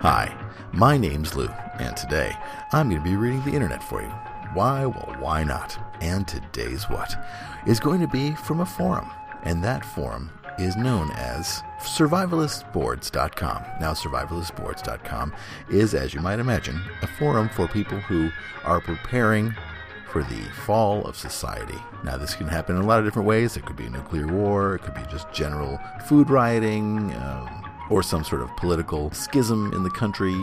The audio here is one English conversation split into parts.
Hi, my name's Lou, and today I'm going to be reading the internet for you. Why? Well, why not? And today's what is going to be from a forum, and that forum is known as survivalistboards.com. Now, survivalistboards.com is, as you might imagine, a forum for people who are preparing for the fall of society. Now, this can happen in a lot of different ways. It could be a nuclear war, it could be just general food rioting, um, or some sort of political schism in the country,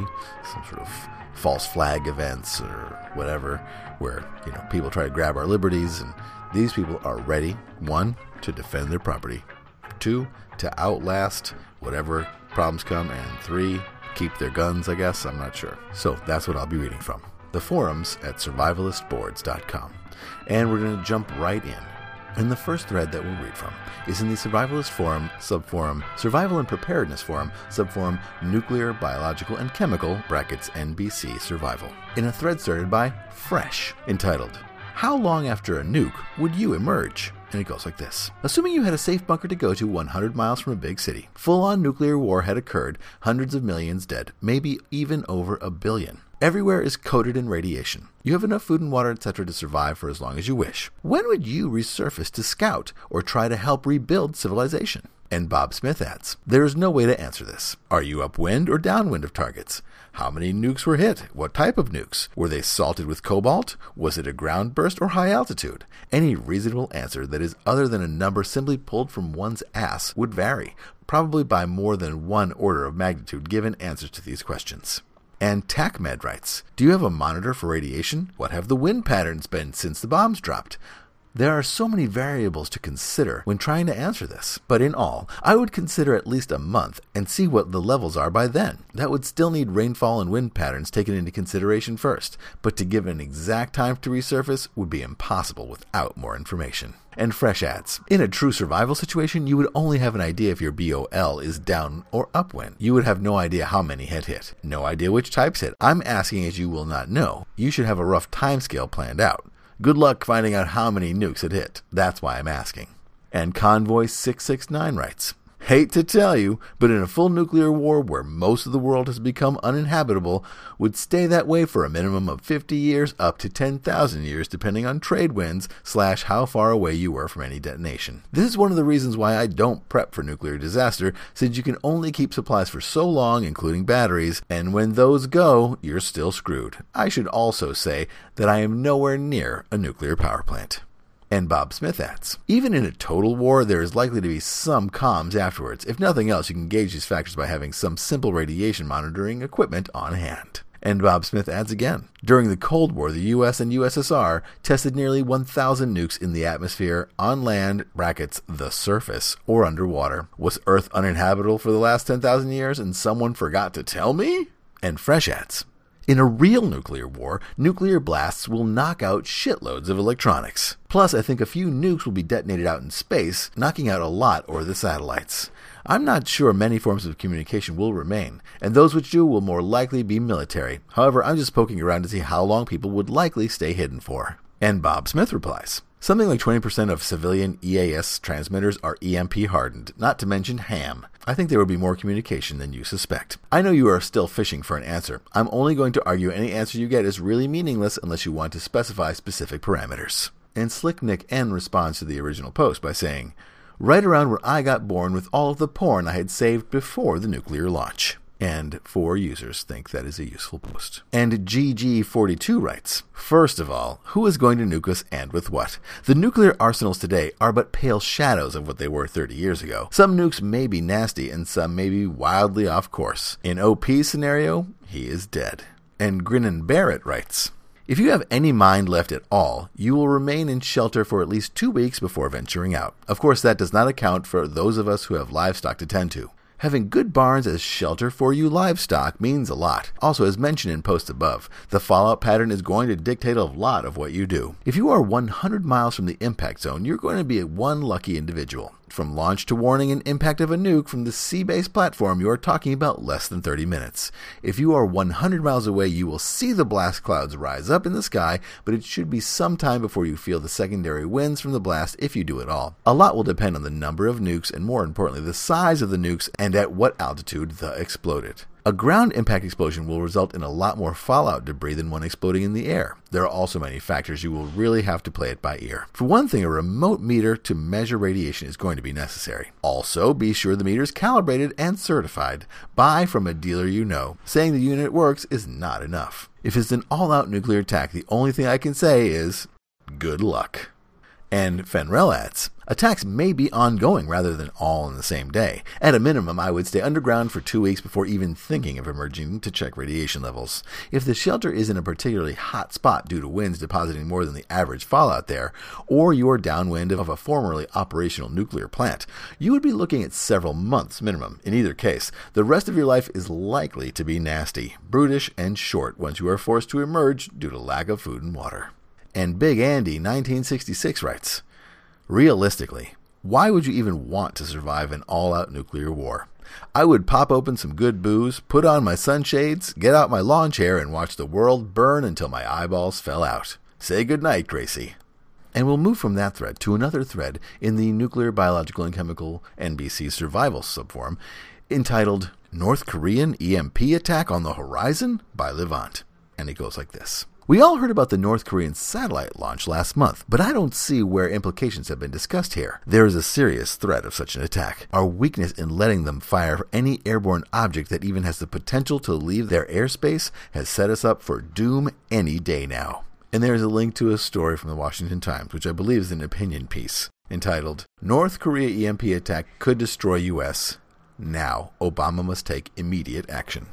some sort of false flag events or whatever, where you know people try to grab our liberties, and these people are ready one to defend their property, two to outlast whatever problems come, and three keep their guns. I guess I'm not sure. So that's what I'll be reading from the forums at survivalistboards.com, and we're going to jump right in. And the first thread that we'll read from is in the Survivalist Forum, subforum, Survival and Preparedness Forum, subforum, Nuclear, Biological, and Chemical, brackets NBC Survival, in a thread started by Fresh, entitled, How long after a nuke would you emerge? And it goes like this Assuming you had a safe bunker to go to 100 miles from a big city, full on nuclear war had occurred, hundreds of millions dead, maybe even over a billion. Everywhere is coated in radiation. You have enough food and water, etc., to survive for as long as you wish. When would you resurface to scout or try to help rebuild civilization? And Bob Smith adds, There is no way to answer this. Are you upwind or downwind of targets? How many nukes were hit? What type of nukes? Were they salted with cobalt? Was it a ground burst or high altitude? Any reasonable answer that is other than a number simply pulled from one's ass would vary, probably by more than one order of magnitude given answers to these questions. And TACMed writes Do you have a monitor for radiation? What have the wind patterns been since the bombs dropped? There are so many variables to consider when trying to answer this, but in all, I would consider at least a month and see what the levels are by then. That would still need rainfall and wind patterns taken into consideration first, but to give an exact time to resurface would be impossible without more information. And Fresh adds. In a true survival situation, you would only have an idea if your BOL is down or upwind. You would have no idea how many had hit, no idea which types hit. I'm asking as you will not know. You should have a rough timescale planned out. Good luck finding out how many nukes it hit. That's why I'm asking. And Convoy 669 writes Hate to tell you, but in a full nuclear war where most of the world has become uninhabitable, would stay that way for a minimum of 50 years up to 10,000 years depending on trade winds slash how far away you were from any detonation. This is one of the reasons why I don't prep for nuclear disaster, since you can only keep supplies for so long, including batteries, and when those go, you're still screwed. I should also say that I am nowhere near a nuclear power plant. And Bob Smith adds Even in a total war, there is likely to be some comms afterwards. If nothing else, you can gauge these factors by having some simple radiation monitoring equipment on hand. And Bob Smith adds again During the Cold War, the US and USSR tested nearly 1,000 nukes in the atmosphere, on land, brackets, the surface, or underwater. Was Earth uninhabitable for the last 10,000 years and someone forgot to tell me? And Fresh adds in a real nuclear war, nuclear blasts will knock out shitloads of electronics. Plus, I think a few nukes will be detonated out in space, knocking out a lot or the satellites. I'm not sure many forms of communication will remain, and those which do will more likely be military. However, I'm just poking around to see how long people would likely stay hidden for. And Bob Smith replies Something like 20% of civilian EAS transmitters are EMP hardened, not to mention ham. I think there would be more communication than you suspect. I know you are still fishing for an answer. I'm only going to argue any answer you get is really meaningless unless you want to specify specific parameters. And Slick Nick N responds to the original post by saying, Right around where I got born with all of the porn I had saved before the nuclear launch and four users think that is a useful post. And GG42 writes First of all, who is going to nuke us and with what? The nuclear arsenals today are but pale shadows of what they were 30 years ago. Some nukes may be nasty and some may be wildly off course. In OP scenario, he is dead. And Grinnin Barrett writes if you have any mind left at all, you will remain in shelter for at least two weeks before venturing out. Of course, that does not account for those of us who have livestock to tend to. Having good barns as shelter for you livestock means a lot. Also, as mentioned in post above, the fallout pattern is going to dictate a lot of what you do. If you are 100 miles from the impact zone, you're going to be one lucky individual. From launch to warning and impact of a nuke from the sea based platform, you are talking about less than 30 minutes. If you are 100 miles away, you will see the blast clouds rise up in the sky, but it should be some time before you feel the secondary winds from the blast if you do at all. A lot will depend on the number of nukes and, more importantly, the size of the nukes and at what altitude the exploded. A ground impact explosion will result in a lot more fallout debris than one exploding in the air. There are also many factors you will really have to play it by ear. For one thing, a remote meter to measure radiation is going to be necessary. Also, be sure the meter is calibrated and certified. Buy from a dealer you know. Saying the unit works is not enough. If it's an all out nuclear attack, the only thing I can say is good luck. And Fenrel adds, attacks may be ongoing rather than all in the same day. At a minimum, I would stay underground for two weeks before even thinking of emerging to check radiation levels. If the shelter is in a particularly hot spot due to winds depositing more than the average fallout there, or you are downwind of a formerly operational nuclear plant, you would be looking at several months minimum. In either case, the rest of your life is likely to be nasty, brutish, and short once you are forced to emerge due to lack of food and water. And Big Andy 1966 writes Realistically, why would you even want to survive an all out nuclear war? I would pop open some good booze, put on my sunshades, get out my lawn chair, and watch the world burn until my eyeballs fell out. Say goodnight, Gracie. And we'll move from that thread to another thread in the Nuclear, Biological, and Chemical NBC Survival subforum entitled North Korean EMP Attack on the Horizon by Levant. And it goes like this. We all heard about the North Korean satellite launch last month, but I don't see where implications have been discussed here. There is a serious threat of such an attack. Our weakness in letting them fire any airborne object that even has the potential to leave their airspace has set us up for doom any day now. And there is a link to a story from the Washington Times, which I believe is an opinion piece, entitled North Korea EMP Attack Could Destroy U.S. Now, Obama Must Take Immediate Action.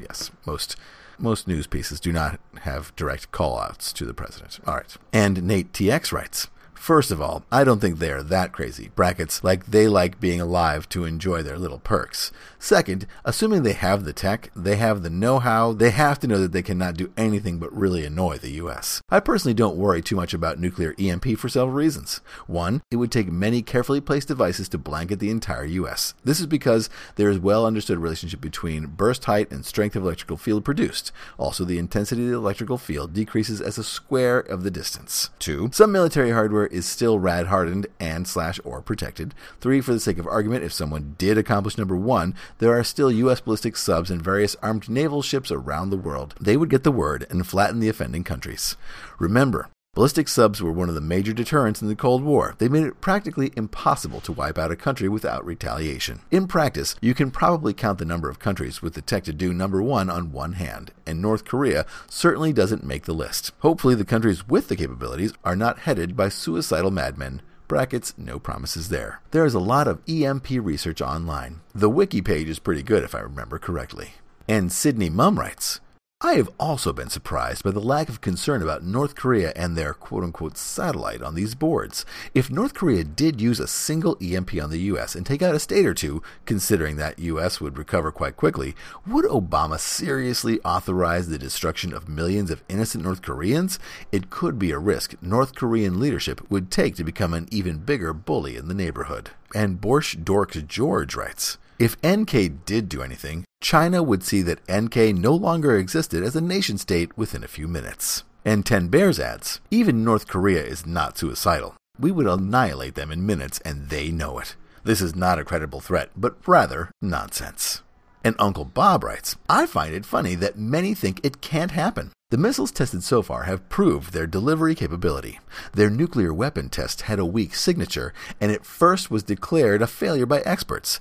Yes, most most news pieces do not have direct call outs to the president. All right. And Nate TX writes First of all, I don't think they're that crazy. Brackets, like they like being alive to enjoy their little perks. Second, assuming they have the tech, they have the know how, they have to know that they cannot do anything but really annoy the US. I personally don't worry too much about nuclear EMP for several reasons. One, it would take many carefully placed devices to blanket the entire US. This is because there is well understood relationship between burst height and strength of electrical field produced. Also, the intensity of the electrical field decreases as a square of the distance. Two, some military hardware is still rad hardened and slash or protected. Three, for the sake of argument, if someone did accomplish number one, there are still U.S. ballistic subs and various armed naval ships around the world. They would get the word and flatten the offending countries. Remember, Ballistic subs were one of the major deterrents in the Cold War. They made it practically impossible to wipe out a country without retaliation. In practice, you can probably count the number of countries with the tech to do number one on one hand, and North Korea certainly doesn't make the list. Hopefully, the countries with the capabilities are not headed by suicidal madmen brackets, no promises there. There is a lot of EMP research online. The wiki page is pretty good if I remember correctly. And Sydney Mum writes, I have also been surprised by the lack of concern about North Korea and their quote unquote satellite on these boards. If North Korea did use a single EMP on the US and take out a state or two, considering that US would recover quite quickly, would Obama seriously authorize the destruction of millions of innocent North Koreans? It could be a risk North Korean leadership would take to become an even bigger bully in the neighborhood. And Borsch Dork George writes, if NK did do anything, China would see that NK no longer existed as a nation state within a few minutes. And 10 Bears adds, even North Korea is not suicidal. We would annihilate them in minutes, and they know it. This is not a credible threat, but rather nonsense. And Uncle Bob writes, I find it funny that many think it can't happen. The missiles tested so far have proved their delivery capability. Their nuclear weapon test had a weak signature, and at first was declared a failure by experts.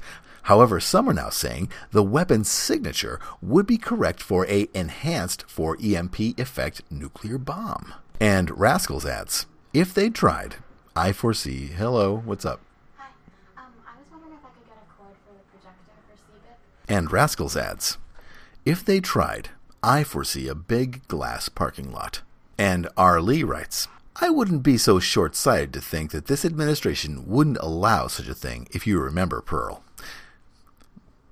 However, some are now saying the weapon's signature would be correct for a enhanced for EMP effect nuclear bomb. And Rascals adds, if they tried, I foresee. Hello, what's up? Hi. Um, I was wondering if I could get a cord for the projector for CBIP. And Rascals adds, if they tried, I foresee a big glass parking lot. And R. Lee writes, I wouldn't be so short sighted to think that this administration wouldn't allow such a thing if you remember Pearl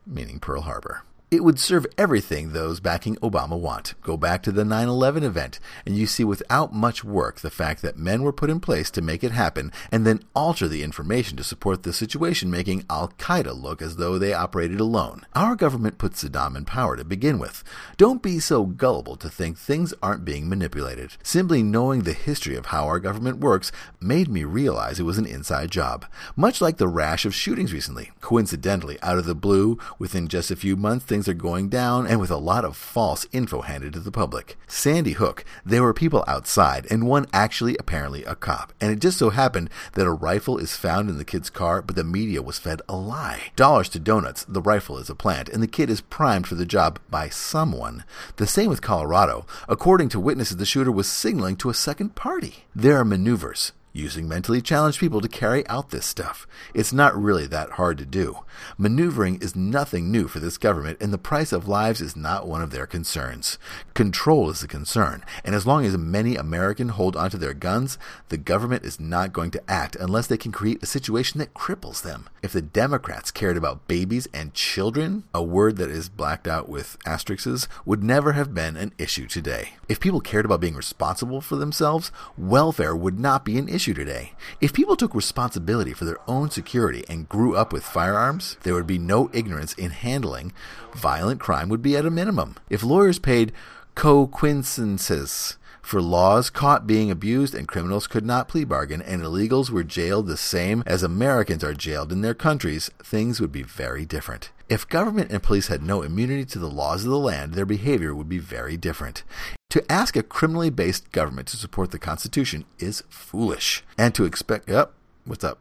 meaning Pearl Harbor. It would serve everything those backing Obama want. Go back to the 9 11 event, and you see without much work the fact that men were put in place to make it happen and then alter the information to support the situation, making Al Qaeda look as though they operated alone. Our government put Saddam in power to begin with. Don't be so gullible to think things aren't being manipulated. Simply knowing the history of how our government works made me realize it was an inside job. Much like the rash of shootings recently. Coincidentally, out of the blue, within just a few months, things are going down and with a lot of false info handed to the public. Sandy Hook, there were people outside and one actually apparently a cop. And it just so happened that a rifle is found in the kid's car, but the media was fed a lie. Dollars to donuts, the rifle is a plant and the kid is primed for the job by someone. The same with Colorado. According to witnesses, the shooter was signaling to a second party. There are maneuvers using mentally challenged people to carry out this stuff. It's not really that hard to do. Maneuvering is nothing new for this government, and the price of lives is not one of their concerns. Control is the concern, and as long as many Americans hold onto their guns, the government is not going to act unless they can create a situation that cripples them. If the Democrats cared about babies and children, a word that is blacked out with asterisks, would never have been an issue today. If people cared about being responsible for themselves, welfare would not be an issue today. If people took responsibility for their own security and grew up with firearms, there would be no ignorance in handling. Violent crime would be at a minimum. If lawyers paid coquincences for laws caught being abused and criminals could not plea bargain and illegals were jailed the same as Americans are jailed in their countries, things would be very different. If government and police had no immunity to the laws of the land, their behavior would be very different. To ask a criminally based government to support the Constitution is foolish. And to expect. Yep. What's up?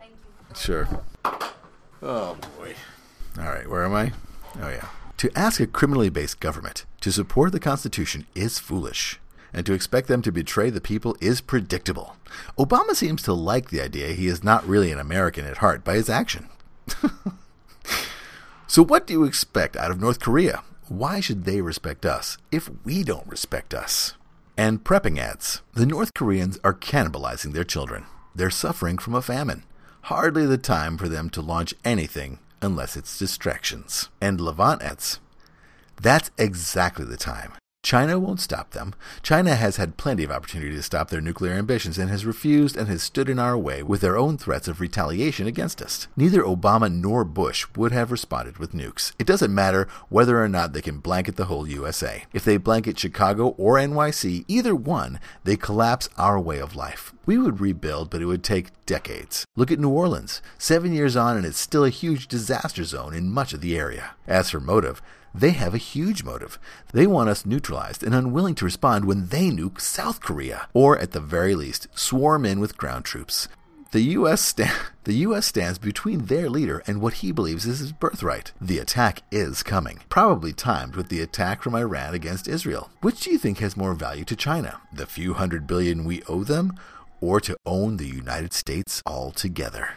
Thank you. Sure. Oh, boy. All right, where am I? Oh, yeah. To ask a criminally based government to support the Constitution is foolish. And to expect them to betray the people is predictable. Obama seems to like the idea he is not really an American at heart by his action. so, what do you expect out of North Korea? Why should they respect us if we don't respect us? And prepping adds. The North Koreans are cannibalizing their children. They're suffering from a famine. Hardly the time for them to launch anything unless it's distractions. And Levant adds. That's exactly the time. China won't stop them. China has had plenty of opportunity to stop their nuclear ambitions and has refused and has stood in our way with their own threats of retaliation against us. Neither Obama nor Bush would have responded with nukes. It doesn't matter whether or not they can blanket the whole USA. If they blanket Chicago or NYC, either one, they collapse our way of life. We would rebuild, but it would take decades. Look at New Orleans. Seven years on, and it's still a huge disaster zone in much of the area. As for motive, they have a huge motive. They want us neutralized and unwilling to respond when they nuke South Korea, or at the very least, swarm in with ground troops. The US, sta- the US stands between their leader and what he believes is his birthright. The attack is coming, probably timed with the attack from Iran against Israel. Which do you think has more value to China? The few hundred billion we owe them, or to own the United States altogether?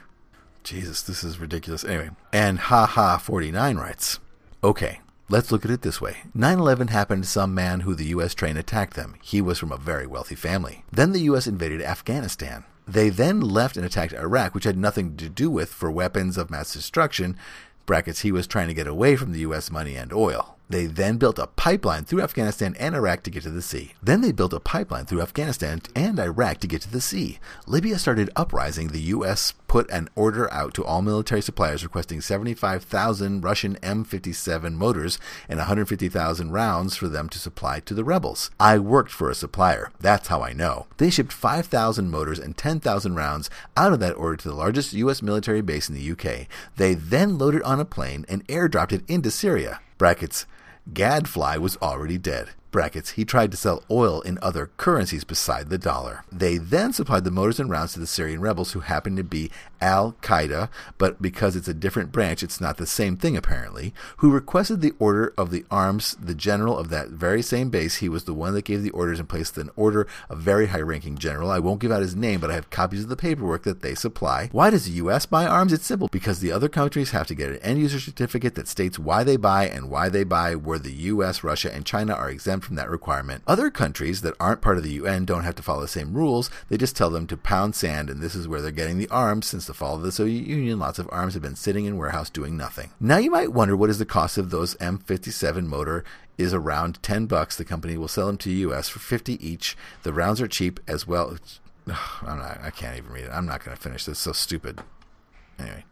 Jesus, this is ridiculous. Anyway, and haha49 writes, Okay, Let's look at it this way 9 11 happened to some man who the U.S. train attacked them. He was from a very wealthy family. Then the U.S. invaded Afghanistan. They then left and attacked Iraq, which had nothing to do with for weapons of mass destruction. Brackets, he was trying to get away from the U.S. money and oil. They then built a pipeline through Afghanistan and Iraq to get to the sea. Then they built a pipeline through Afghanistan and Iraq to get to the sea. Libya started uprising. The U.S. put an order out to all military suppliers requesting 75,000 Russian M57 motors and 150,000 rounds for them to supply to the rebels. I worked for a supplier. That's how I know. They shipped 5,000 motors and 10,000 rounds out of that order to the largest U.S. military base in the UK. They then loaded on a plane and airdropped it into Syria. Brackets. Gaddafi was already dead. Brackets, he tried to sell oil in other currencies beside the dollar. They then supplied the motors and rounds to the Syrian rebels who happened to be Al Qaeda, but because it's a different branch, it's not the same thing apparently, who requested the order of the arms. The general of that very same base, he was the one that gave the orders and placed an order, a very high ranking general. I won't give out his name, but I have copies of the paperwork that they supply. Why does the U.S. buy arms? It's simple because the other countries have to get an end user certificate that states why they buy and why they buy, where the U.S., Russia, and China are exempt exempt from that requirement. Other countries that aren't part of the UN don't have to follow the same rules. They just tell them to pound sand, and this is where they're getting the arms. Since the fall of the Soviet Union, lots of arms have been sitting in warehouse doing nothing. Now you might wonder what is the cost of those M57 motor is around 10 bucks. The company will sell them to US for 50 each. The rounds are cheap as well. Not, I can't even read it. I'm not going to finish this. It's so stupid. Anyway.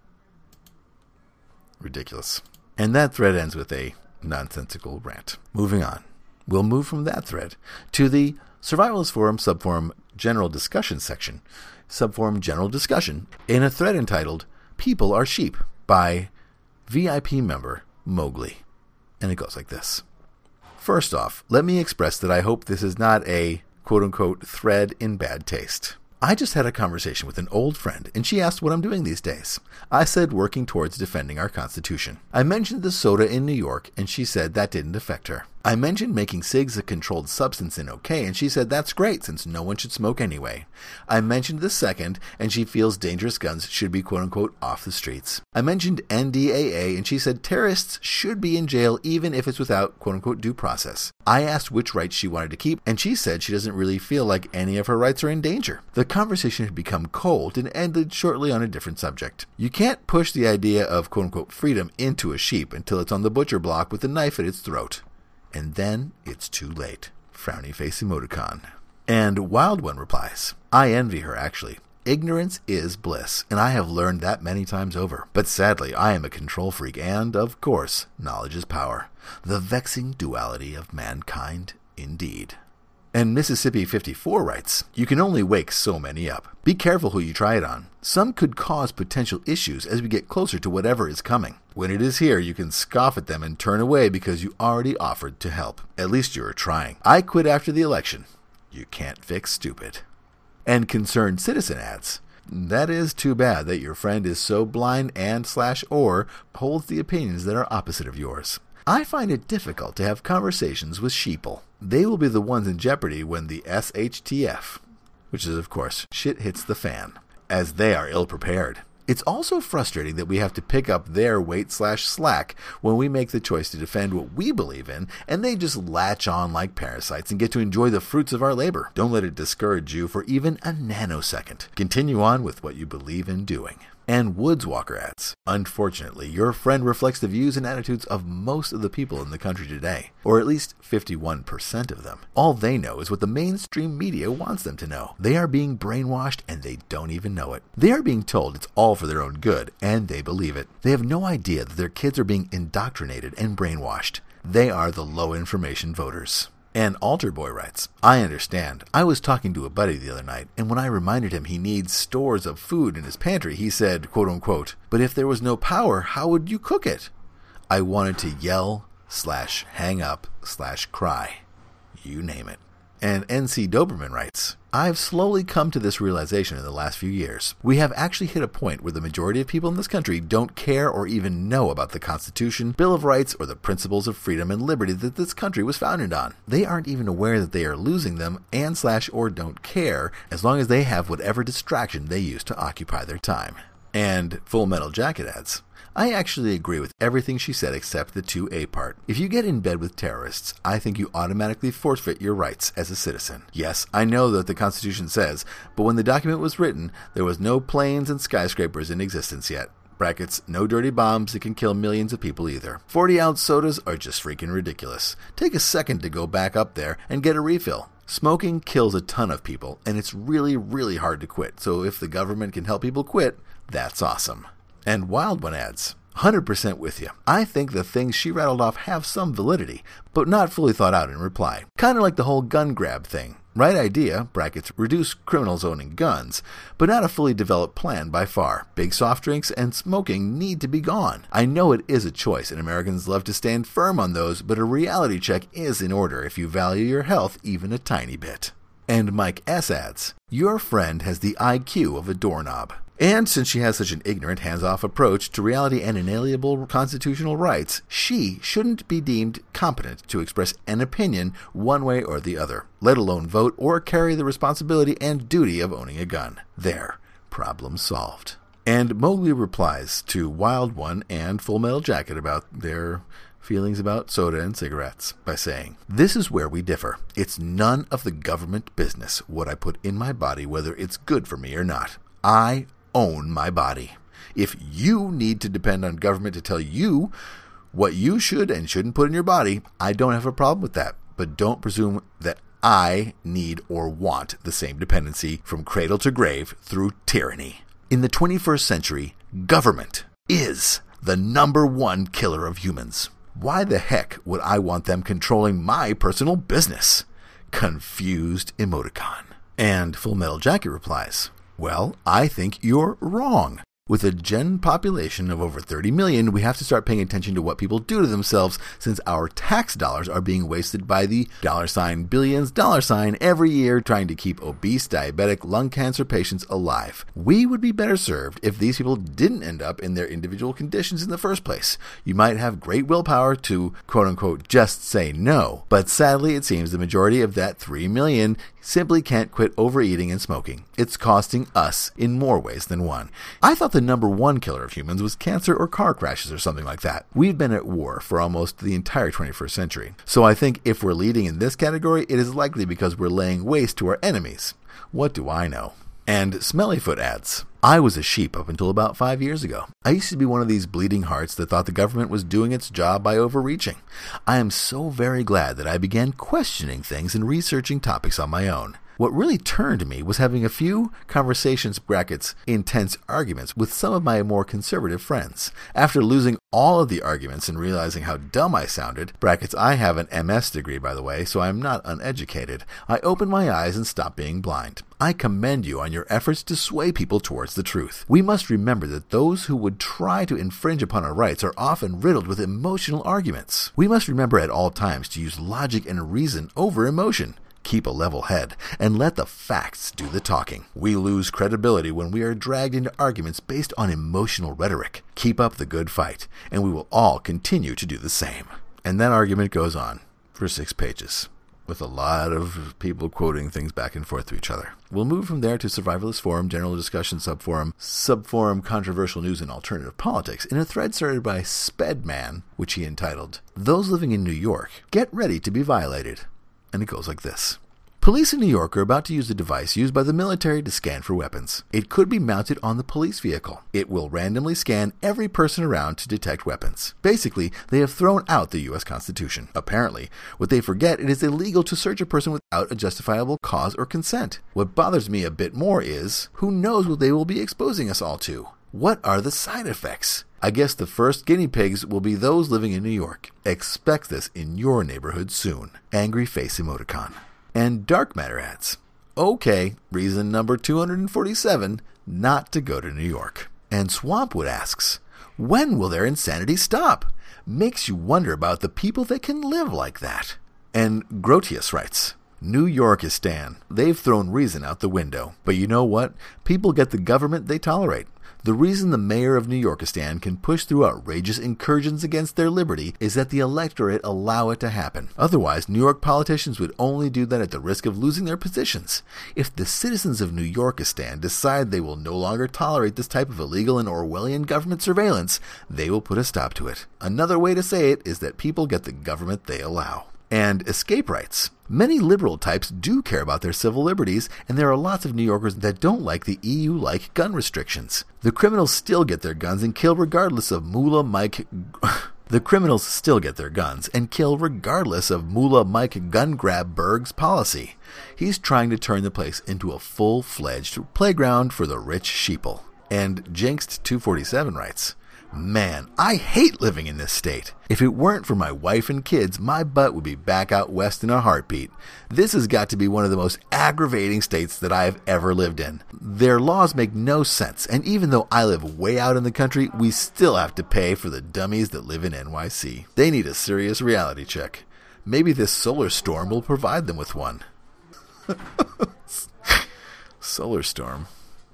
Ridiculous. And that thread ends with a nonsensical rant. Moving on. We'll move from that thread to the Survivalist Forum subforum general discussion section. Subforum general discussion in a thread entitled People Are Sheep by VIP member Mowgli. And it goes like this. First off, let me express that I hope this is not a quote unquote thread in bad taste. I just had a conversation with an old friend, and she asked what I'm doing these days. I said working towards defending our Constitution. I mentioned the soda in New York, and she said that didn't affect her. I mentioned making cigs a controlled substance in okay, and she said that's great since no one should smoke anyway. I mentioned the second, and she feels dangerous guns should be quote unquote off the streets. I mentioned NDAA, and she said terrorists should be in jail even if it's without quote unquote due process. I asked which rights she wanted to keep, and she said she doesn't really feel like any of her rights are in danger. The conversation had become cold and ended shortly on a different subject. You can't push the idea of quote unquote freedom into a sheep until it's on the butcher block with a knife at its throat and then it's too late. Frowny face emoticon. And Wild One replies, I envy her actually. Ignorance is bliss, and I have learned that many times over. But sadly, I am a control freak, and, of course, knowledge is power. The vexing duality of mankind, indeed. And Mississippi 54 writes, You can only wake so many up. Be careful who you try it on. Some could cause potential issues as we get closer to whatever is coming. When it is here, you can scoff at them and turn away because you already offered to help. At least you are trying. I quit after the election. You can't fix stupid. And Concerned Citizen adds, that is too bad that your friend is so blind and slash or holds the opinions that are opposite of yours. I find it difficult to have conversations with sheeple. They will be the ones in jeopardy when the SHTF, which is, of course, shit hits the fan, as they are ill prepared. It's also frustrating that we have to pick up their weight slash slack when we make the choice to defend what we believe in, and they just latch on like parasites and get to enjoy the fruits of our labor. Don't let it discourage you for even a nanosecond. Continue on with what you believe in doing and Woods Walker adds. Unfortunately, your friend reflects the views and attitudes of most of the people in the country today, or at least 51% of them. All they know is what the mainstream media wants them to know. They are being brainwashed and they don't even know it. They are being told it's all for their own good, and they believe it. They have no idea that their kids are being indoctrinated and brainwashed. They are the low information voters. And Alter Boy writes, I understand. I was talking to a buddy the other night, and when I reminded him he needs stores of food in his pantry, he said, quote unquote, but if there was no power, how would you cook it? I wanted to yell, slash, hang up, slash, cry. You name it. And NC Doberman writes, I've slowly come to this realization in the last few years. We have actually hit a point where the majority of people in this country don't care or even know about the Constitution, Bill of Rights, or the principles of freedom and liberty that this country was founded on. They aren't even aware that they are losing them and slash or don't care as long as they have whatever distraction they use to occupy their time. And Full Metal Jacket adds, I actually agree with everything she said except the 2A part. If you get in bed with terrorists, I think you automatically forfeit your rights as a citizen. Yes, I know that the Constitution says, but when the document was written, there was no planes and skyscrapers in existence yet. Brackets, no dirty bombs that can kill millions of people either. 40 ounce sodas are just freaking ridiculous. Take a second to go back up there and get a refill. Smoking kills a ton of people, and it's really, really hard to quit. So if the government can help people quit, that's awesome. And Wild One adds, 100% with you. I think the things she rattled off have some validity, but not fully thought out in reply. Kind of like the whole gun grab thing. Right idea, brackets, reduce criminals owning guns, but not a fully developed plan by far. Big soft drinks and smoking need to be gone. I know it is a choice, and Americans love to stand firm on those, but a reality check is in order if you value your health even a tiny bit. And Mike S. adds, Your friend has the IQ of a doorknob. And since she has such an ignorant, hands off approach to reality and inalienable constitutional rights, she shouldn't be deemed competent to express an opinion one way or the other, let alone vote or carry the responsibility and duty of owning a gun. There, problem solved. And Mowgli replies to Wild One and Full Metal Jacket about their feelings about soda and cigarettes by saying, This is where we differ. It's none of the government business what I put in my body, whether it's good for me or not. I own my body. If you need to depend on government to tell you what you should and shouldn't put in your body, I don't have a problem with that. But don't presume that I need or want the same dependency from cradle to grave through tyranny. In the 21st century, government is the number one killer of humans. Why the heck would I want them controlling my personal business? Confused emoticon. And Full Metal Jacket replies, Well, I think you're wrong. With a gen population of over 30 million, we have to start paying attention to what people do to themselves since our tax dollars are being wasted by the dollar sign billions dollar sign every year trying to keep obese diabetic lung cancer patients alive. We would be better served if these people didn't end up in their individual conditions in the first place. You might have great willpower to quote unquote just say no, but sadly it seems the majority of that 3 million simply can't quit overeating and smoking. It's costing us in more ways than one. I thought the number one killer of humans was cancer or car crashes or something like that. We've been at war for almost the entire 21st century. So I think if we're leading in this category, it is likely because we're laying waste to our enemies. What do I know? And Smellyfoot adds, I was a sheep up until about five years ago. I used to be one of these bleeding hearts that thought the government was doing its job by overreaching. I am so very glad that I began questioning things and researching topics on my own. What really turned me was having a few conversations brackets intense arguments with some of my more conservative friends. After losing all of the arguments and realizing how dumb I sounded, brackets I have an MS degree by the way, so I'm not uneducated, I opened my eyes and stopped being blind. I commend you on your efforts to sway people towards the truth. We must remember that those who would try to infringe upon our rights are often riddled with emotional arguments. We must remember at all times to use logic and reason over emotion keep a level head, and let the facts do the talking. We lose credibility when we are dragged into arguments based on emotional rhetoric. Keep up the good fight, and we will all continue to do the same. And that argument goes on for six pages. With a lot of people quoting things back and forth to each other. We'll move from there to Survivalist Forum, General Discussion Subforum, Subforum Controversial News and Alternative Politics, in a thread started by Spedman, which he entitled, Those Living in New York, Get Ready to Be Violated and it goes like this. Police in New York are about to use a device used by the military to scan for weapons. It could be mounted on the police vehicle. It will randomly scan every person around to detect weapons. Basically, they have thrown out the US Constitution. Apparently, what they forget it is illegal to search a person without a justifiable cause or consent. What bothers me a bit more is who knows what they will be exposing us all to? What are the side effects? I guess the first guinea pigs will be those living in New York. Expect this in your neighborhood soon. Angry face emoticon. And Dark Matter adds, okay, reason number 247 not to go to New York. And Swampwood asks, when will their insanity stop? Makes you wonder about the people that can live like that. And Grotius writes, New Yorkistan. They've thrown reason out the window. But you know what? People get the government they tolerate. The reason the mayor of New Yorkistan can push through outrageous incursions against their liberty is that the electorate allow it to happen. Otherwise, New York politicians would only do that at the risk of losing their positions. If the citizens of New Yorkistan decide they will no longer tolerate this type of illegal and Orwellian government surveillance, they will put a stop to it. Another way to say it is that people get the government they allow and escape rights. Many liberal types do care about their civil liberties, and there are lots of New Yorkers that don't like the EU like gun restrictions. The criminals still get their guns and kill regardless of Mullah Mike. the criminals still get their guns and kill regardless of Mullah Mike Gun Grab Berg's policy. He's trying to turn the place into a full fledged playground for the rich sheeple. And Jinxed247 writes, Man, I hate living in this state. If it weren't for my wife and kids, my butt would be back out west in a heartbeat. This has got to be one of the most aggravating states that I have ever lived in. Their laws make no sense, and even though I live way out in the country, we still have to pay for the dummies that live in NYC. They need a serious reality check. Maybe this solar storm will provide them with one. solar storm.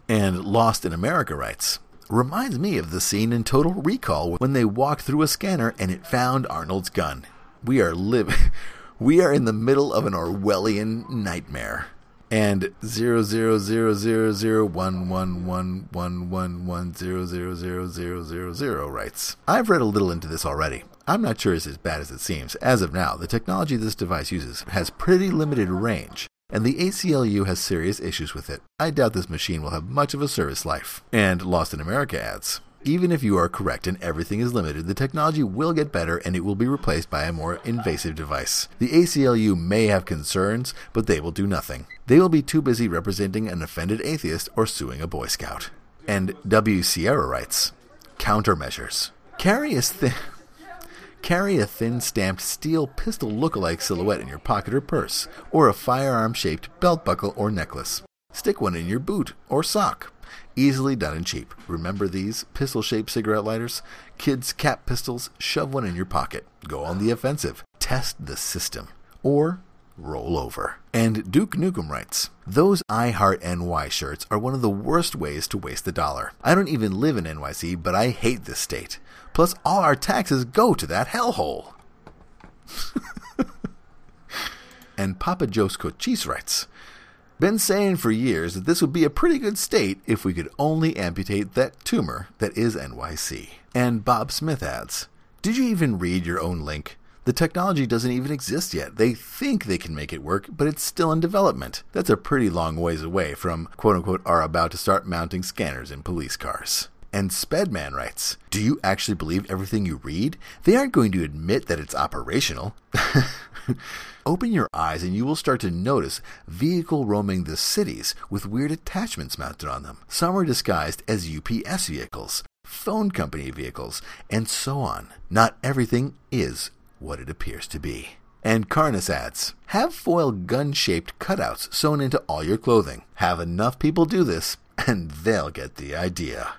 And Lost in America writes reminds me of the scene in Total Recall when they walked through a scanner and it found Arnold's gun. We are living. we are in the middle of an Orwellian nightmare. And zero zero zero zero zero one one one one one one zero zero zero zero zero zero writes, I've read a little into this already. I'm not sure it's as bad as it seems. As of now, the technology this device uses has pretty limited range, and the ACLU has serious issues with it. I doubt this machine will have much of a service life. And Lost in America adds, even if you are correct and everything is limited, the technology will get better and it will be replaced by a more invasive device. The ACLU may have concerns, but they will do nothing. They will be too busy representing an offended atheist or suing a Boy Scout. And W. Sierra writes Countermeasures. Carry a, thi- Carry a thin stamped steel pistol look-alike silhouette in your pocket or purse, or a firearm shaped belt buckle or necklace. Stick one in your boot or sock. Easily done and cheap. Remember these pistol shaped cigarette lighters? Kids' cap pistols, shove one in your pocket. Go on the offensive. Test the system. Or roll over. And Duke Nukem writes, Those I Heart NY shirts are one of the worst ways to waste the dollar. I don't even live in NYC, but I hate this state. Plus, all our taxes go to that hellhole. and Papa Joe's Cochise writes, been saying for years that this would be a pretty good state if we could only amputate that tumor that is NYC. And Bob Smith adds, Did you even read your own link? The technology doesn't even exist yet. They think they can make it work, but it's still in development. That's a pretty long ways away from quote unquote are about to start mounting scanners in police cars. And Spedman writes, Do you actually believe everything you read? They aren't going to admit that it's operational. Open your eyes and you will start to notice vehicle roaming the cities with weird attachments mounted on them. Some are disguised as UPS vehicles, phone company vehicles, and so on. Not everything is what it appears to be. And Carnus adds, have foil gun shaped cutouts sewn into all your clothing. Have enough people do this, and they'll get the idea.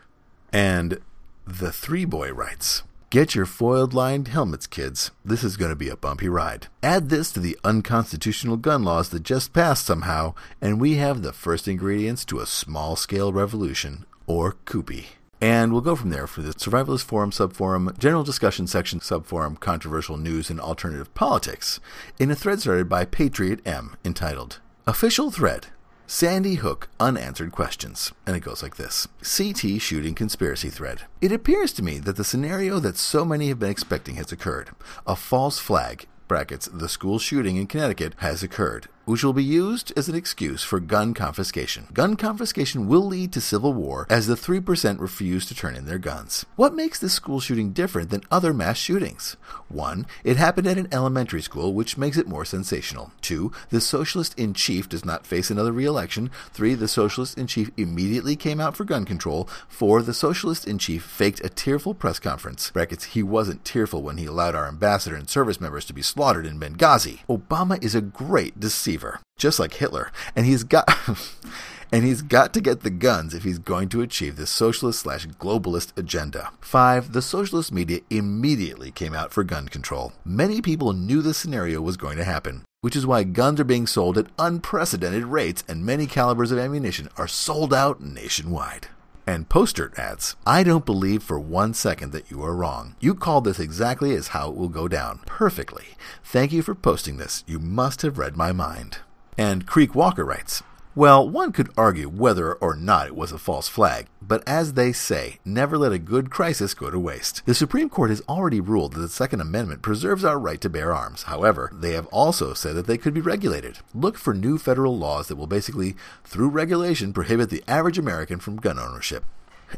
And the three boy writes, Get your foiled lined helmets, kids. This is going to be a bumpy ride. Add this to the unconstitutional gun laws that just passed somehow, and we have the first ingredients to a small scale revolution, or Koopy. And we'll go from there for the Survivalist Forum subforum, General Discussion Section subforum, Controversial News and Alternative Politics, in a thread started by Patriot M entitled Official Thread Sandy Hook Unanswered Questions. And it goes like this CT Shooting Conspiracy Thread. It appears to me that the scenario that so many have been expecting has occurred. A false flag, brackets, the school shooting in Connecticut, has occurred which will be used as an excuse for gun confiscation. Gun confiscation will lead to civil war as the 3% refuse to turn in their guns. What makes this school shooting different than other mass shootings? 1. It happened at an elementary school, which makes it more sensational. 2. The socialist in chief does not face another re election. 3. The socialist in chief immediately came out for gun control. 4. The socialist in chief faked a tearful press conference. Brackets, he wasn't tearful when he allowed our ambassador and service members to be slaughtered in Benghazi. Obama is a great deceiver just like Hitler, and he's got and he's got to get the guns if he's going to achieve this socialist slash globalist agenda. Five, the socialist media immediately came out for gun control. Many people knew this scenario was going to happen. Which is why guns are being sold at unprecedented rates and many calibers of ammunition are sold out nationwide. And poster adds, I don't believe for one second that you are wrong. You called this exactly as how it will go down. Perfectly. Thank you for posting this. You must have read my mind. And Creek Walker writes, well, one could argue whether or not it was a false flag, but as they say, never let a good crisis go to waste. The Supreme Court has already ruled that the Second Amendment preserves our right to bear arms. However, they have also said that they could be regulated. Look for new federal laws that will basically, through regulation, prohibit the average American from gun ownership.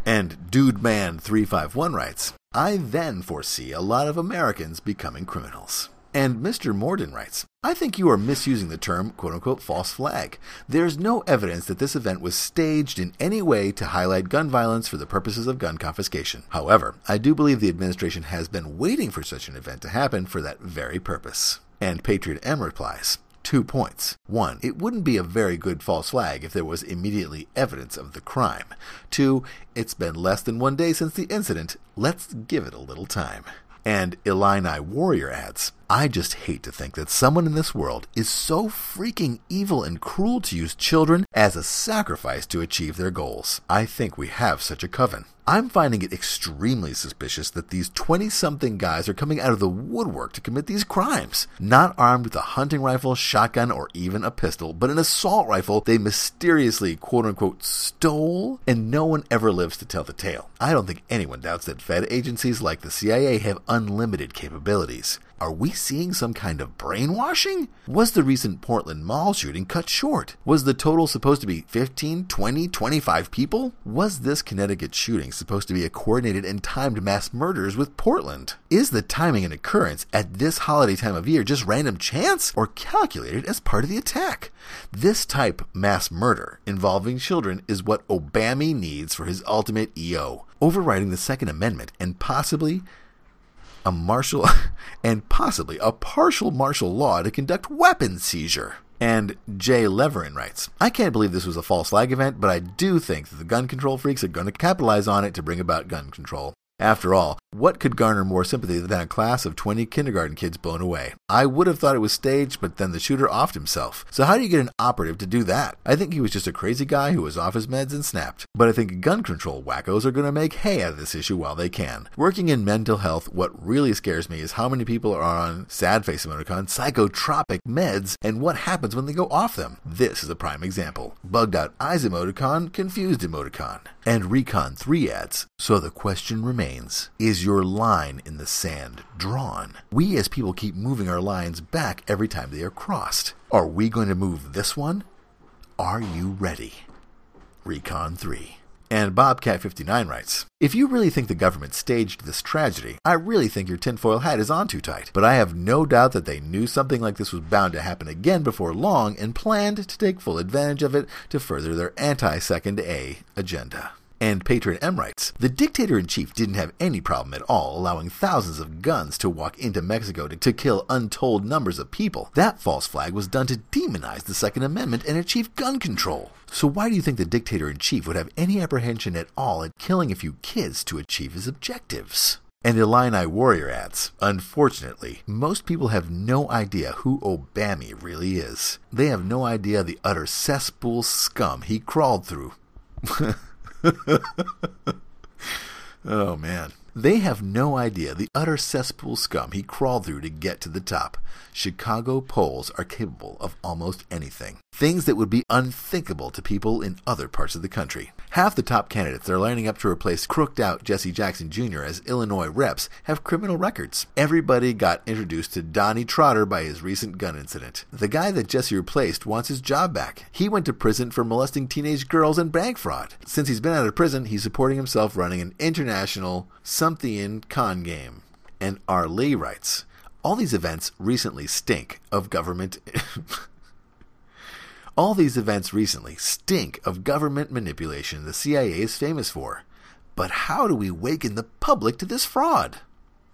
And Dude Man 351 writes, I then foresee a lot of Americans becoming criminals. And Mr. Morden writes, I think you are misusing the term quote unquote false flag. There's no evidence that this event was staged in any way to highlight gun violence for the purposes of gun confiscation. However, I do believe the administration has been waiting for such an event to happen for that very purpose. And Patriot M replies, two points. One, it wouldn't be a very good false flag if there was immediately evidence of the crime. Two, it's been less than one day since the incident. Let's give it a little time. And Illini Warrior adds, I just hate to think that someone in this world is so freaking evil and cruel to use children as a sacrifice to achieve their goals. I think we have such a coven. I'm finding it extremely suspicious that these 20 something guys are coming out of the woodwork to commit these crimes. Not armed with a hunting rifle, shotgun, or even a pistol, but an assault rifle they mysteriously quote unquote stole, and no one ever lives to tell the tale. I don't think anyone doubts that Fed agencies like the CIA have unlimited capabilities. Are we seeing some kind of brainwashing? Was the recent Portland mall shooting cut short? Was the total supposed to be 15, 20, 25 people? Was this Connecticut shooting supposed to be a coordinated and timed mass murders with Portland? Is the timing and occurrence at this holiday time of year just random chance or calculated as part of the attack? This type mass murder involving children is what Obama needs for his ultimate EO, overriding the Second Amendment and possibly a martial and possibly a partial martial law to conduct weapon seizure. And Jay Leverin writes, I can't believe this was a false flag event, but I do think that the gun control freaks are going to capitalize on it to bring about gun control. After all, what could garner more sympathy than a class of 20 kindergarten kids blown away? I would have thought it was staged, but then the shooter offed himself. So, how do you get an operative to do that? I think he was just a crazy guy who was off his meds and snapped. But I think gun control wackos are going to make hay out of this issue while they can. Working in mental health, what really scares me is how many people are on sad face emoticon psychotropic meds and what happens when they go off them. This is a prime example. Bugged out eyes emoticon, confused emoticon. And Recon 3 adds, so the question remains is your line in the sand drawn? We as people keep moving our lines back every time they are crossed. Are we going to move this one? Are you ready? Recon 3. And Bobcat59 writes If you really think the government staged this tragedy, I really think your tinfoil hat is on too tight. But I have no doubt that they knew something like this was bound to happen again before long and planned to take full advantage of it to further their anti Second A agenda. And Patriot M writes The dictator in chief didn't have any problem at all allowing thousands of guns to walk into Mexico to, to, kill untold numbers of people. That false flag was done to demonize the Second Amendment and achieve gun control. So, why do you think the dictator in chief would have any apprehension at all at killing a few kids to achieve his objectives? And the Illini Warrior adds, Unfortunately, most people have no idea who Obama really is. They have no idea the utter cesspool scum he crawled through. oh man. They have no idea the utter cesspool scum he crawled through to get to the top. Chicago Poles are capable of almost anything. Things that would be unthinkable to people in other parts of the country. Half the top candidates that are lining up to replace crooked out Jesse Jackson Jr. as Illinois reps have criminal records. Everybody got introduced to Donne Trotter by his recent gun incident. The guy that Jesse replaced wants his job back. He went to prison for molesting teenage girls and bank fraud. Since he's been out of prison, he's supporting himself running an international something in con game. And R. Lee writes, all these events recently stink of government. All these events recently stink of government manipulation the CIA is famous for. But how do we waken the public to this fraud?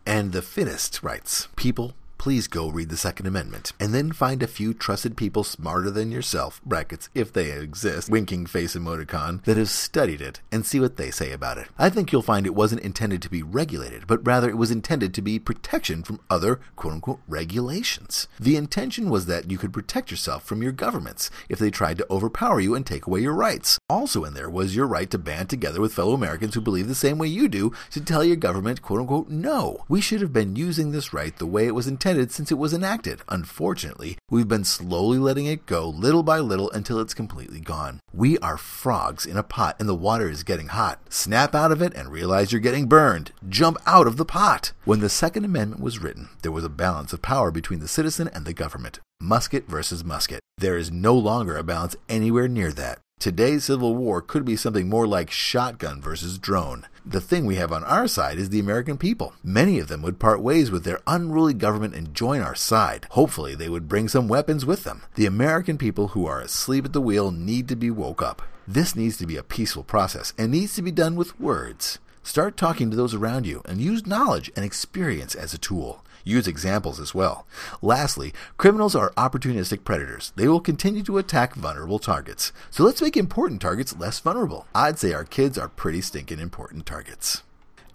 And the fittest writes People, please go read the Second Amendment, and then find a few trusted people smarter than yourself, brackets, if they exist, winking face emoticon, that have studied it and see what they say about it. I think you'll find it wasn't intended to be regulated, but rather it was intended to be protection from other quote unquote regulations. The intention was that you could protect yourself from your governments if they tried to overpower you and take away your rights. Also in there was your right to band together with fellow Americans who believe the same way you do to tell your government quote unquote no. We should have been using this right the way it was intended since it was enacted. Unfortunately, we've been slowly letting it go little by little until it's completely gone. We are frogs in a pot and the water is getting hot. Snap out of it and realize you're getting burned. Jump out of the pot. When the Second Amendment was written, there was a balance of power between the citizen and the government. Musket versus musket. There is no longer a balance anywhere near that. Today's Civil War could be something more like shotgun versus drone. The thing we have on our side is the American people. Many of them would part ways with their unruly government and join our side. Hopefully, they would bring some weapons with them. The American people who are asleep at the wheel need to be woke up. This needs to be a peaceful process and needs to be done with words. Start talking to those around you and use knowledge and experience as a tool. Use examples as well. Lastly, criminals are opportunistic predators. They will continue to attack vulnerable targets. So let's make important targets less vulnerable. I'd say our kids are pretty stinking important targets.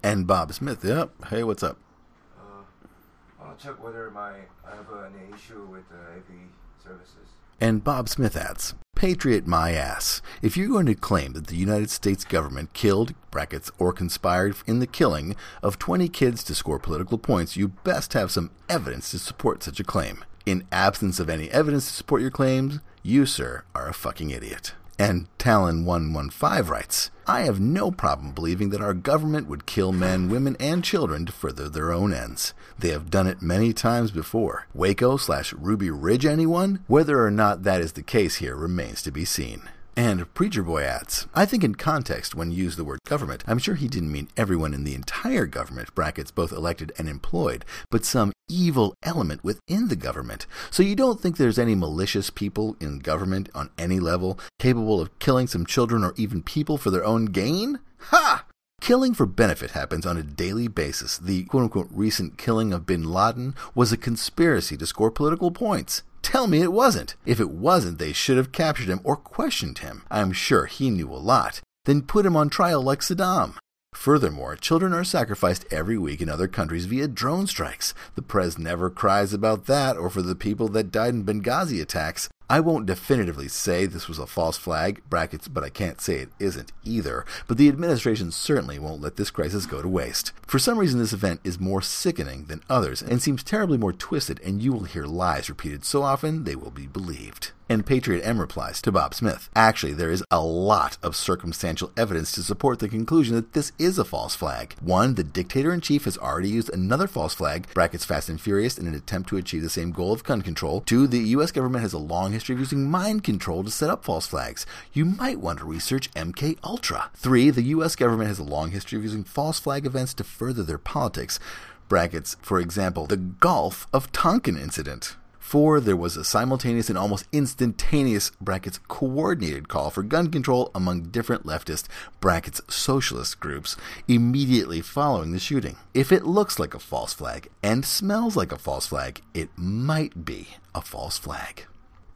And Bob Smith, yep. Hey, what's up? Uh, uh, check whether my I have uh, any issue with the AP services. And Bob Smith adds, Patriot my ass. If you're going to claim that the United States government killed, brackets, or conspired in the killing of 20 kids to score political points, you best have some evidence to support such a claim. In absence of any evidence to support your claims, you, sir, are a fucking idiot. And Talon115 writes, I have no problem believing that our government would kill men, women, and children to further their own ends. They have done it many times before. Waco slash Ruby Ridge, anyone? Whether or not that is the case here remains to be seen. And Preacher Boy adds, I think in context, when you use the word government, I'm sure he didn't mean everyone in the entire government, brackets both elected and employed, but some evil element within the government. So you don't think there's any malicious people in government on any level capable of killing some children or even people for their own gain? Ha! Killing for benefit happens on a daily basis. The quote unquote recent killing of bin Laden was a conspiracy to score political points. Tell me it wasn't. If it wasn't, they should have captured him or questioned him. I'm sure he knew a lot. Then put him on trial like Saddam. Furthermore, children are sacrificed every week in other countries via drone strikes. The press never cries about that or for the people that died in Benghazi attacks. I won't definitively say this was a false flag, brackets, but I can't say it isn't either. But the administration certainly won't let this crisis go to waste. For some reason, this event is more sickening than others and seems terribly more twisted, and you will hear lies repeated so often they will be believed. And Patriot M replies to Bob Smith Actually, there is a lot of circumstantial evidence to support the conclusion that this is a false flag. One, the dictator in chief has already used another false flag, brackets Fast and Furious, in an attempt to achieve the same goal of gun control. Two, the U.S. government has a long history of using mind control to set up false flags. You might want to research MK Ultra. Three, the U.S. government has a long history of using false flag events to further their politics. Brackets, for example, the Gulf of Tonkin incident. Four, there was a simultaneous and almost instantaneous brackets coordinated call for gun control among different leftist brackets socialist groups immediately following the shooting. If it looks like a false flag and smells like a false flag, it might be a false flag.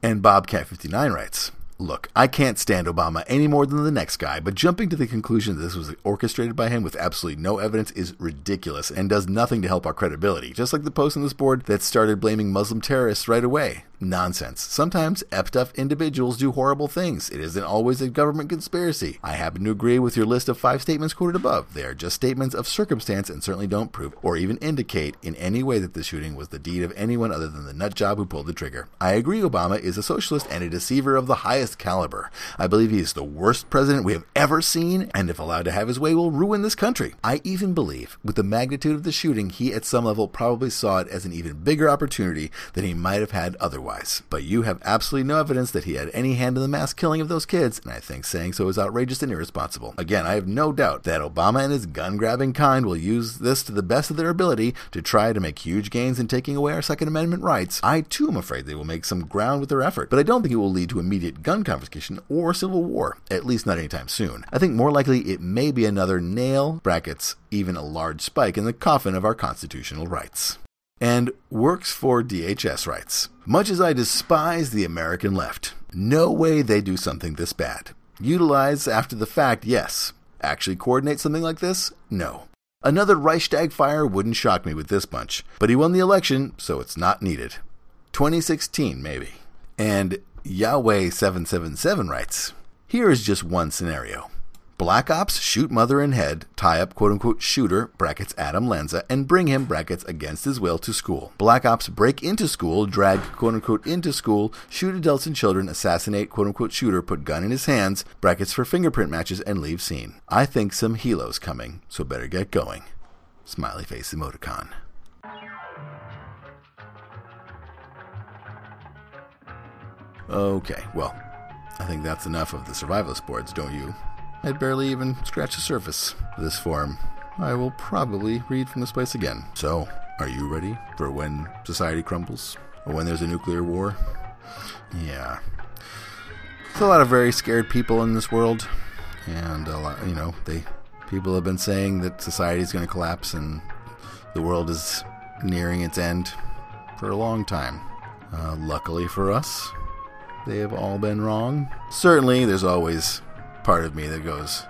And Bobcat59 writes, Look, I can't stand Obama any more than the next guy, but jumping to the conclusion that this was orchestrated by him with absolutely no evidence is ridiculous and does nothing to help our credibility, just like the post on this board that started blaming Muslim terrorists right away. Nonsense. Sometimes effed individuals do horrible things. It isn't always a government conspiracy. I happen to agree with your list of five statements quoted above. They are just statements of circumstance and certainly don't prove or even indicate in any way that the shooting was the deed of anyone other than the nutjob who pulled the trigger. I agree Obama is a socialist and a deceiver of the highest caliber. I believe he is the worst president we have ever seen, and if allowed to have his way, will ruin this country. I even believe, with the magnitude of the shooting, he at some level probably saw it as an even bigger opportunity than he might have had otherwise otherwise. But you have absolutely no evidence that he had any hand in the mass killing of those kids, and I think saying so is outrageous and irresponsible. Again, I have no doubt that Obama and his gun grabbing kind will use this to the best of their ability to try to make huge gains in taking away our Second Amendment rights. I too am afraid they will make some ground with their effort, but I don't think it will lead to immediate gun confiscation or civil war, at least not anytime soon. I think more likely it may be another nail, brackets, even a large spike in the coffin of our constitutional rights and works for DHS rights. Much as I despise the American left, no way they do something this bad. Utilize after the fact, yes. Actually coordinate something like this? No. Another Reichstag fire wouldn't shock me with this bunch, but he won the election, so it's not needed. 2016, maybe. And Yahweh777 writes Here is just one scenario. Black Ops shoot mother in head, tie up quote unquote shooter, brackets Adam Lanza, and bring him, brackets against his will, to school. Black Ops break into school, drag quote unquote into school, shoot adults and children, assassinate quote unquote shooter, put gun in his hands, brackets for fingerprint matches, and leave scene. I think some helos coming, so better get going. Smiley face emoticon. Okay, well, I think that's enough of the survivalist boards, don't you? I'd barely even scratched the surface of this forum. I will probably read from this place again. So, are you ready for when society crumbles? Or when there's a nuclear war? Yeah. There's a lot of very scared people in this world. And a lot, you know, they people have been saying that society is going to collapse and the world is nearing its end for a long time. Uh, luckily for us, they have all been wrong. Certainly, there's always part of me that goes,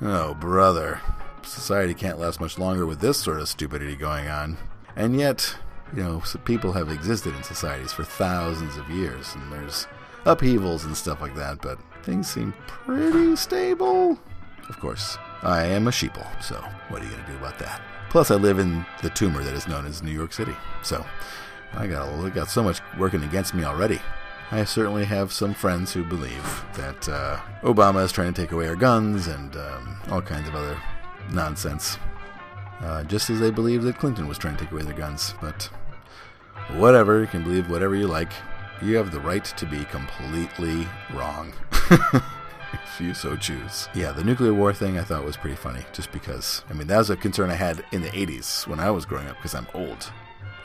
oh, brother, society can't last much longer with this sort of stupidity going on. And yet, you know, people have existed in societies for thousands of years, and there's upheavals and stuff like that, but things seem pretty stable. Of course, I am a sheeple, so what are you going to do about that? Plus, I live in the tumor that is known as New York City, so I got, got so much working against me already. I certainly have some friends who believe that uh, Obama is trying to take away our guns and um, all kinds of other nonsense. Uh, just as they believe that Clinton was trying to take away their guns. But whatever, you can believe whatever you like. You have the right to be completely wrong. if you so choose. Yeah, the nuclear war thing I thought was pretty funny, just because, I mean, that was a concern I had in the 80s when I was growing up, because I'm old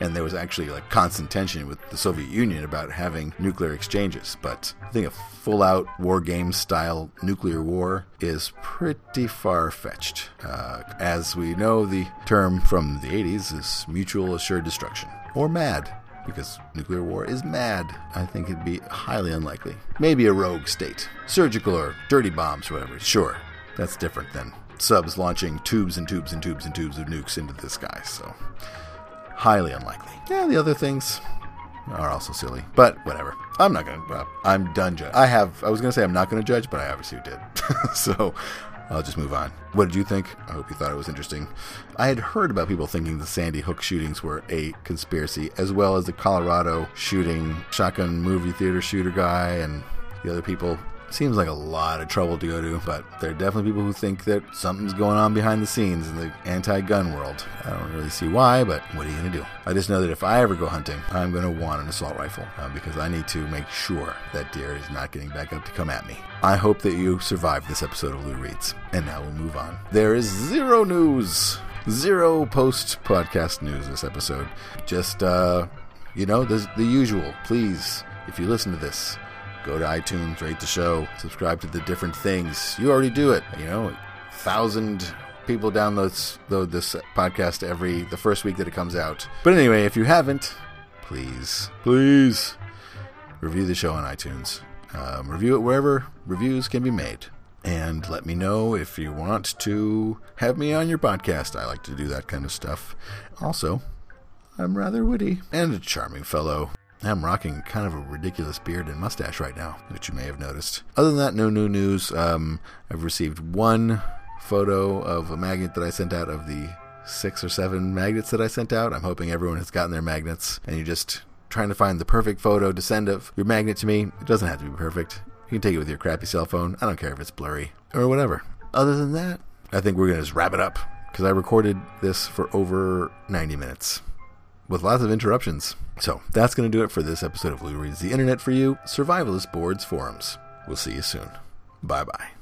and there was actually like constant tension with the Soviet Union about having nuclear exchanges. But I think a full out war game style nuclear war is pretty far fetched. Uh, as we know, the term from the 80s is mutual assured destruction, or MAD. Because nuclear war is mad. I think it'd be highly unlikely. Maybe a rogue state. Surgical or dirty bombs or whatever. Sure, that's different than subs launching tubes and tubes and tubes and tubes of nukes into the sky. So highly unlikely. Yeah, the other things are also silly, but whatever. I'm not gonna. Uh, I'm done. Judge. I have. I was gonna say I'm not gonna judge, but I obviously did. so I'll just move on. What did you think? I hope you thought it was interesting. I had heard about people thinking the Sandy Hook shootings were a conspiracy, as well as the Colorado shooting, shotgun movie theater shooter guy, and the other people Seems like a lot of trouble to go to, but there are definitely people who think that something's going on behind the scenes in the anti gun world. I don't really see why, but what are you going to do? I just know that if I ever go hunting, I'm going to want an assault rifle uh, because I need to make sure that deer is not getting back up to come at me. I hope that you survived this episode of Lou Reads. And now we'll move on. There is zero news, zero post podcast news this episode. Just, uh, you know, the, the usual. Please, if you listen to this, go to iTunes, rate the show, subscribe to the different things. You already do it. You know, thousand people download this podcast every the first week that it comes out. But anyway, if you haven't, please, please review the show on iTunes. Um, review it wherever reviews can be made. And let me know if you want to have me on your podcast. I like to do that kind of stuff. Also, I'm rather witty and a charming fellow. I'm rocking kind of a ridiculous beard and mustache right now, which you may have noticed. Other than that, no new news. Um, I've received one photo of a magnet that I sent out of the six or seven magnets that I sent out. I'm hoping everyone has gotten their magnets, and you're just trying to find the perfect photo to send of your magnet to me. It doesn't have to be perfect. You can take it with your crappy cell phone. I don't care if it's blurry or whatever. Other than that, I think we're going to just wrap it up because I recorded this for over 90 minutes with lots of interruptions. So that's going to do it for this episode of Lou Reads the Internet for You, Survivalist Boards Forums. We'll see you soon. Bye bye.